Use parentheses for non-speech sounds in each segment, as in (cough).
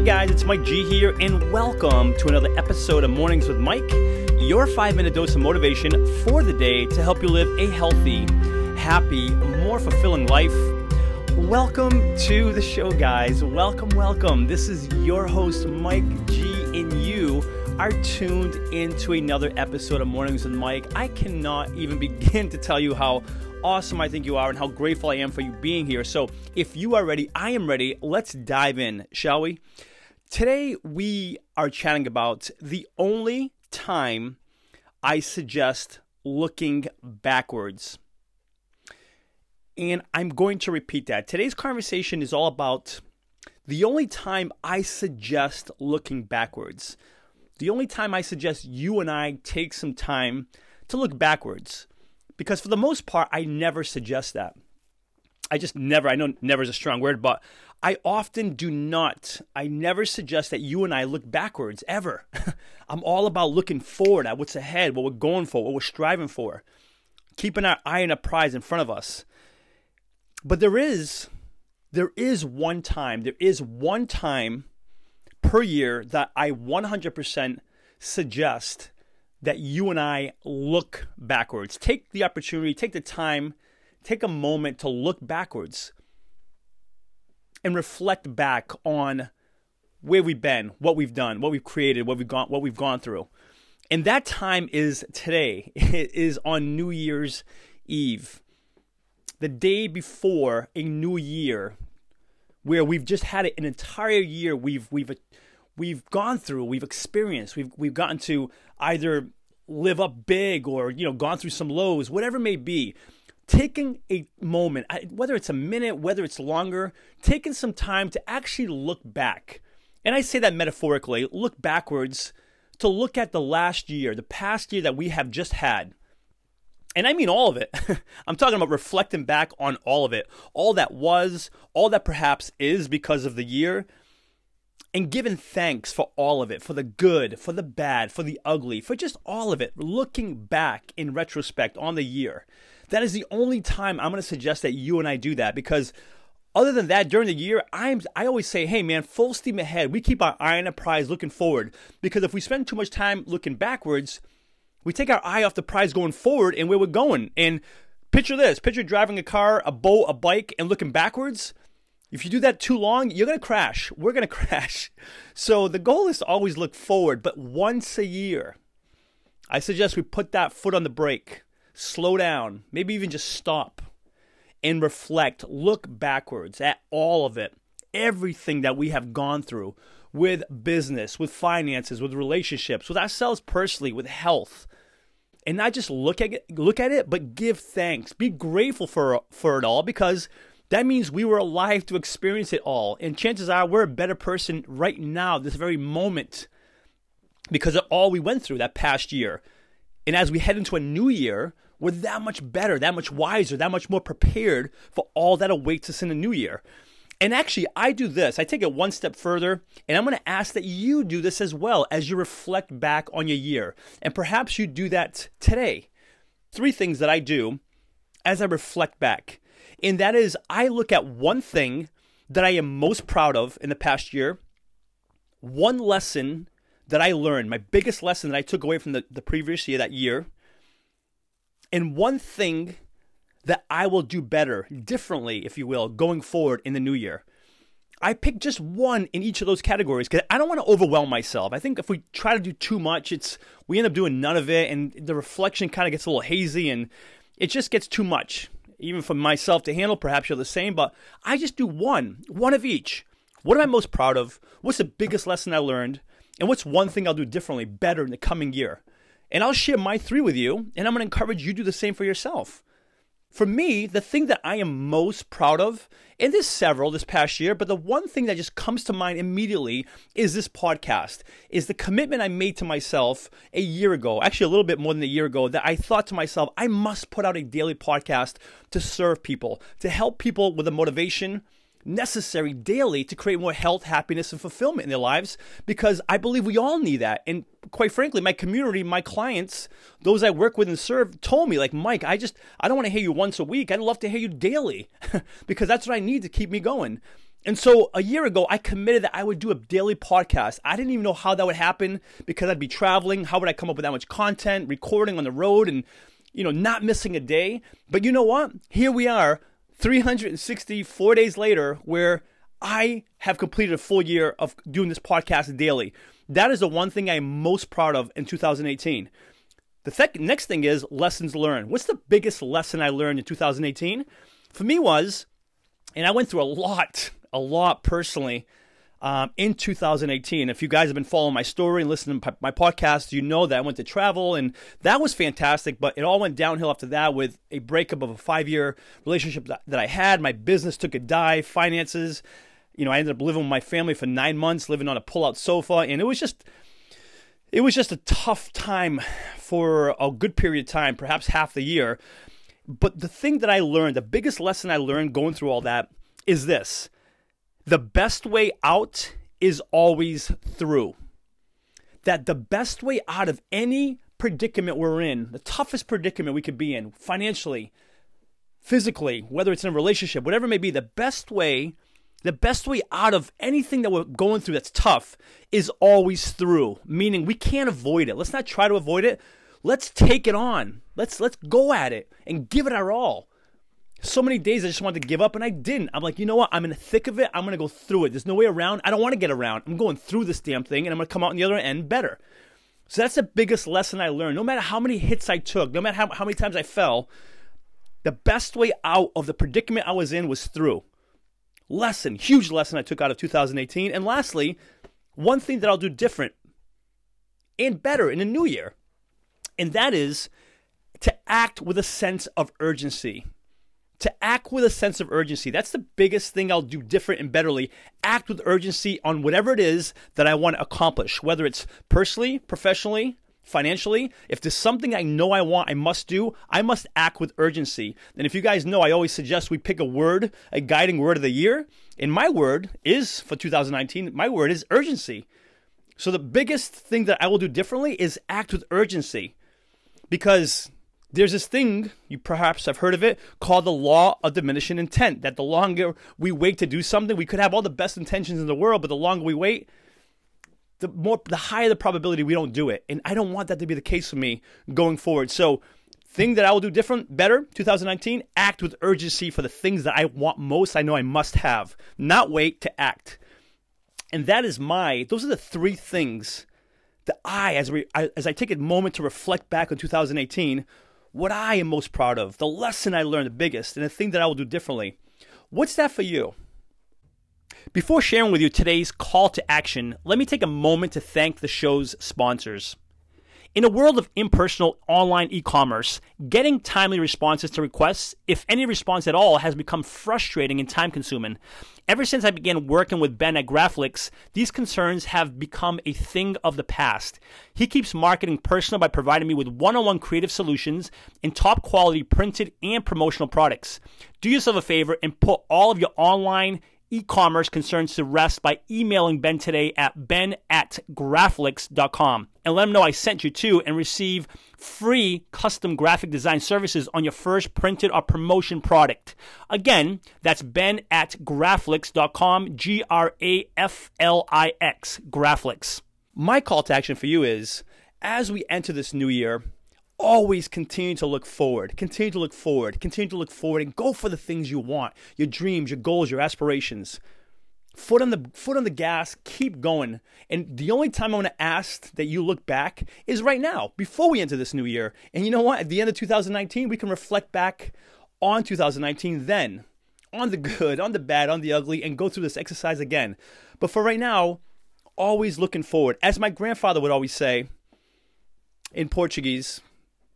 Hey guys, it's Mike G here, and welcome to another episode of Mornings with Mike, your five minute dose of motivation for the day to help you live a healthy, happy, more fulfilling life. Welcome to the show, guys. Welcome, welcome. This is your host, Mike G, and you are tuned into another episode of Mornings with Mike. I cannot even (laughs) begin to tell you how awesome I think you are and how grateful I am for you being here. So, if you are ready, I am ready. Let's dive in, shall we? Today, we are chatting about the only time I suggest looking backwards. And I'm going to repeat that. Today's conversation is all about the only time I suggest looking backwards. The only time I suggest you and I take some time to look backwards. Because for the most part, I never suggest that. I just never, I know never is a strong word, but I often do not, I never suggest that you and I look backwards ever. (laughs) I'm all about looking forward at what's ahead, what we're going for, what we're striving for, keeping our eye on a prize in front of us. But there is, there is one time, there is one time per year that I 100% suggest that you and I look backwards. Take the opportunity, take the time, take a moment to look backwards and reflect back on where we've been, what we've done, what we've created, what we've gone what we've gone through. And that time is today. (laughs) It is on New Year's Eve. The day before a new year where we've just had an entire year we've we've we've gone through, we've experienced, we've we've gotten to either live up big or you know gone through some lows, whatever it may be. Taking a moment, whether it's a minute, whether it's longer, taking some time to actually look back. And I say that metaphorically, look backwards to look at the last year, the past year that we have just had. And I mean all of it. (laughs) I'm talking about reflecting back on all of it. All that was, all that perhaps is because of the year, and giving thanks for all of it, for the good, for the bad, for the ugly, for just all of it, looking back in retrospect on the year. That is the only time I'm going to suggest that you and I do that because other than that, during the year, I'm I always say, hey man, full steam ahead. We keep our eye on the prize looking forward. Because if we spend too much time looking backwards, we take our eye off the prize going forward and where we're going. And picture this, picture driving a car, a boat, a bike, and looking backwards. If you do that too long, you're going to crash. We're going (laughs) to crash. So the goal is to always look forward, but once a year, I suggest we put that foot on the brake, slow down, maybe even just stop and reflect, look backwards at all of it, everything that we have gone through with business, with finances, with relationships, with ourselves personally, with health. And not just look at it, look at it, but give thanks. Be grateful for for it all because that means we were alive to experience it all. And chances are we're a better person right now, this very moment, because of all we went through that past year. And as we head into a new year, we're that much better, that much wiser, that much more prepared for all that awaits us in the new year. And actually, I do this. I take it one step further, and I'm going to ask that you do this as well as you reflect back on your year. And perhaps you do that today. Three things that I do as I reflect back and that is I look at one thing that I am most proud of in the past year, one lesson that I learned, my biggest lesson that I took away from the, the previous year, that year, and one thing that I will do better, differently, if you will, going forward in the new year. I picked just one in each of those categories because I don't want to overwhelm myself. I think if we try to do too much, it's we end up doing none of it, and the reflection kind of gets a little hazy, and it just gets too much even for myself to handle. Perhaps you're the same, but I just do one, one of each. What am I most proud of? What's the biggest lesson I learned? And what's one thing I'll do differently, better in the coming year? And I'll share my three with you, and I'm going to encourage you to do the same for yourself. For me, the thing that I am most proud of, and there's several this past year, but the one thing that just comes to mind immediately is this podcast, is the commitment I made to myself a year ago, actually a little bit more than a year ago, that I thought to myself, I must put out a daily podcast to serve people, to help people with the motivation, necessary daily to create more health, happiness, and fulfillment in their lives because I believe we all need that. And quite frankly, my community, my clients, those I work with and serve told me, like, Mike, I just, I don't want to hear you once a week. I'd love to hear you daily (laughs) because that's what I need to keep me going. And so a year ago, I committed that I would do a daily podcast. I didn't even know how that would happen because I'd be traveling. How would I come up with that much content, recording on the road, and you know, not missing a day? But you know what? Here we are, 364 days later, where I have completed a full year of doing this podcast daily. That is the one thing I'm most proud of in 2018. The th- next thing is lessons learned. What's the biggest lesson I learned in 2018? For me was, and I went through a lot a lot personally um, in 2018. If you guys have been following my story and listening to my podcast, you know that I went to travel and that was fantastic. But it all went downhill after that with a breakup of a five year relationship that, I had. My business took a dive, finances. You know, I ended up living with my family for nine months, living on a pull out sofa, and it was just. It was just a tough time for a good period of time, perhaps half the year. But the thing that I learned, the biggest lesson I learned going through all that is this the best way out is always through. That the best way out of any predicament we're in, the toughest predicament we could be in financially, physically, whether it's in a relationship, whatever it may be, the best way, the best way out of anything that we're going through that's tough is always through. Meaning we can't avoid it. Let's not try to avoid it. Let's take it on. Let's let's go at it and give it our all so many days I just wanted to give up and I didn't. I'm like, you know what? I'm in the thick of it. I'm going to go through it. There's no way around. I don't want to get around. I'm going through this damn thing and I'm going to come out on the other end better. So that's the biggest lesson I learned. No matter how many hits I took, no matter how, how many times I fell, the best way out of the predicament I was in was through. Lesson, huge lesson I took out of 2018. And lastly, one thing that I'll do different and better in the new year, and that is to act with a sense of urgency to act with a sense of urgency. That's the biggest thing I'll do different and betterly. Act with urgency on whatever it is that I want to accomplish, whether it's personally, professionally, financially. If there's something I know I want, I must do, I must act with urgency. And if you guys know, I always suggest we pick a word, a guiding word of the year. And my word is for 2019, my word is urgency. So the biggest thing that I will do differently is act with urgency. Because there's this thing, you perhaps have heard of it, called the law of diminishing intent. That the longer we wait to do something, we could have all the best intentions in the world, but the longer we wait, the more the higher the probability we don't do it. And I don't want that to be the case for me going forward. So thing that I will do different, better, 2019, act with urgency for the things that I want most, I know I must have. Not wait to act. And that is my, those are the three things that I, as, we, as I take a moment to reflect back on 2018, what I am most proud of, the lesson I learned the biggest, and the thing that I will do differently. What's that for you? Before sharing with you today's call to action, let me take a moment to thank the show's sponsors. In a world of impersonal online e commerce, getting timely responses to requests, if any response at all, has become frustrating and time consuming. Ever since I began working with Ben at Graflix, these concerns have become a thing of the past. He keeps marketing personal by providing me with one on one creative solutions and top quality printed and promotional products. Do yourself a favor and put all of your online e-commerce concerns to rest by emailing Ben today at ben at graflix.com and let him know I sent you to and receive free custom graphic design services on your first printed or promotion product. Again, that's ben at graflix.com, G-R-A-F-L-I-X, Graflix. My call to action for you is, as we enter this new year, always continue to look forward. Continue to look forward. Continue to look forward and go for the things you want, your dreams, your goals, your aspirations. Foot on the foot on the gas, keep going. And the only time I want to ask that you look back is right now, before we enter this new year. And you know what? At the end of 2019, we can reflect back on 2019 then, on the good, on the bad, on the ugly, and go through this exercise again. But for right now, always looking forward. As my grandfather would always say in Portuguese,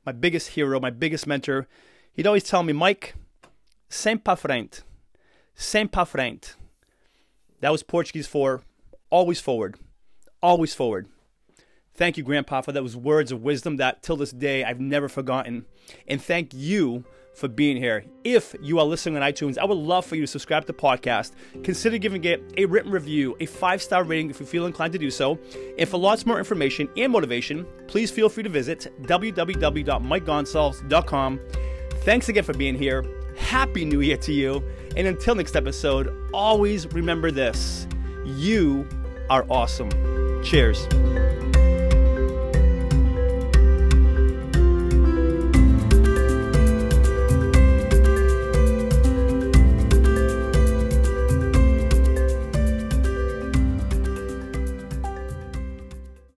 my biggest hero, my biggest mentor, he'd always tell me, Mike, sempre frente. Sempre frente. That was Portuguese for always forward. Always forward. Thank you, Grandpa, for those words of wisdom that till this day I've never forgotten. And thank you for being here. If you are listening on iTunes, I would love for you to subscribe to the podcast. Consider giving it a written review, a five star rating if you feel inclined to do so. And for lots more information and motivation, please feel free to visit www.mikegonsalves.com. Thanks again for being here. Happy New Year to you. And until next episode, always remember this you are awesome. Cheers.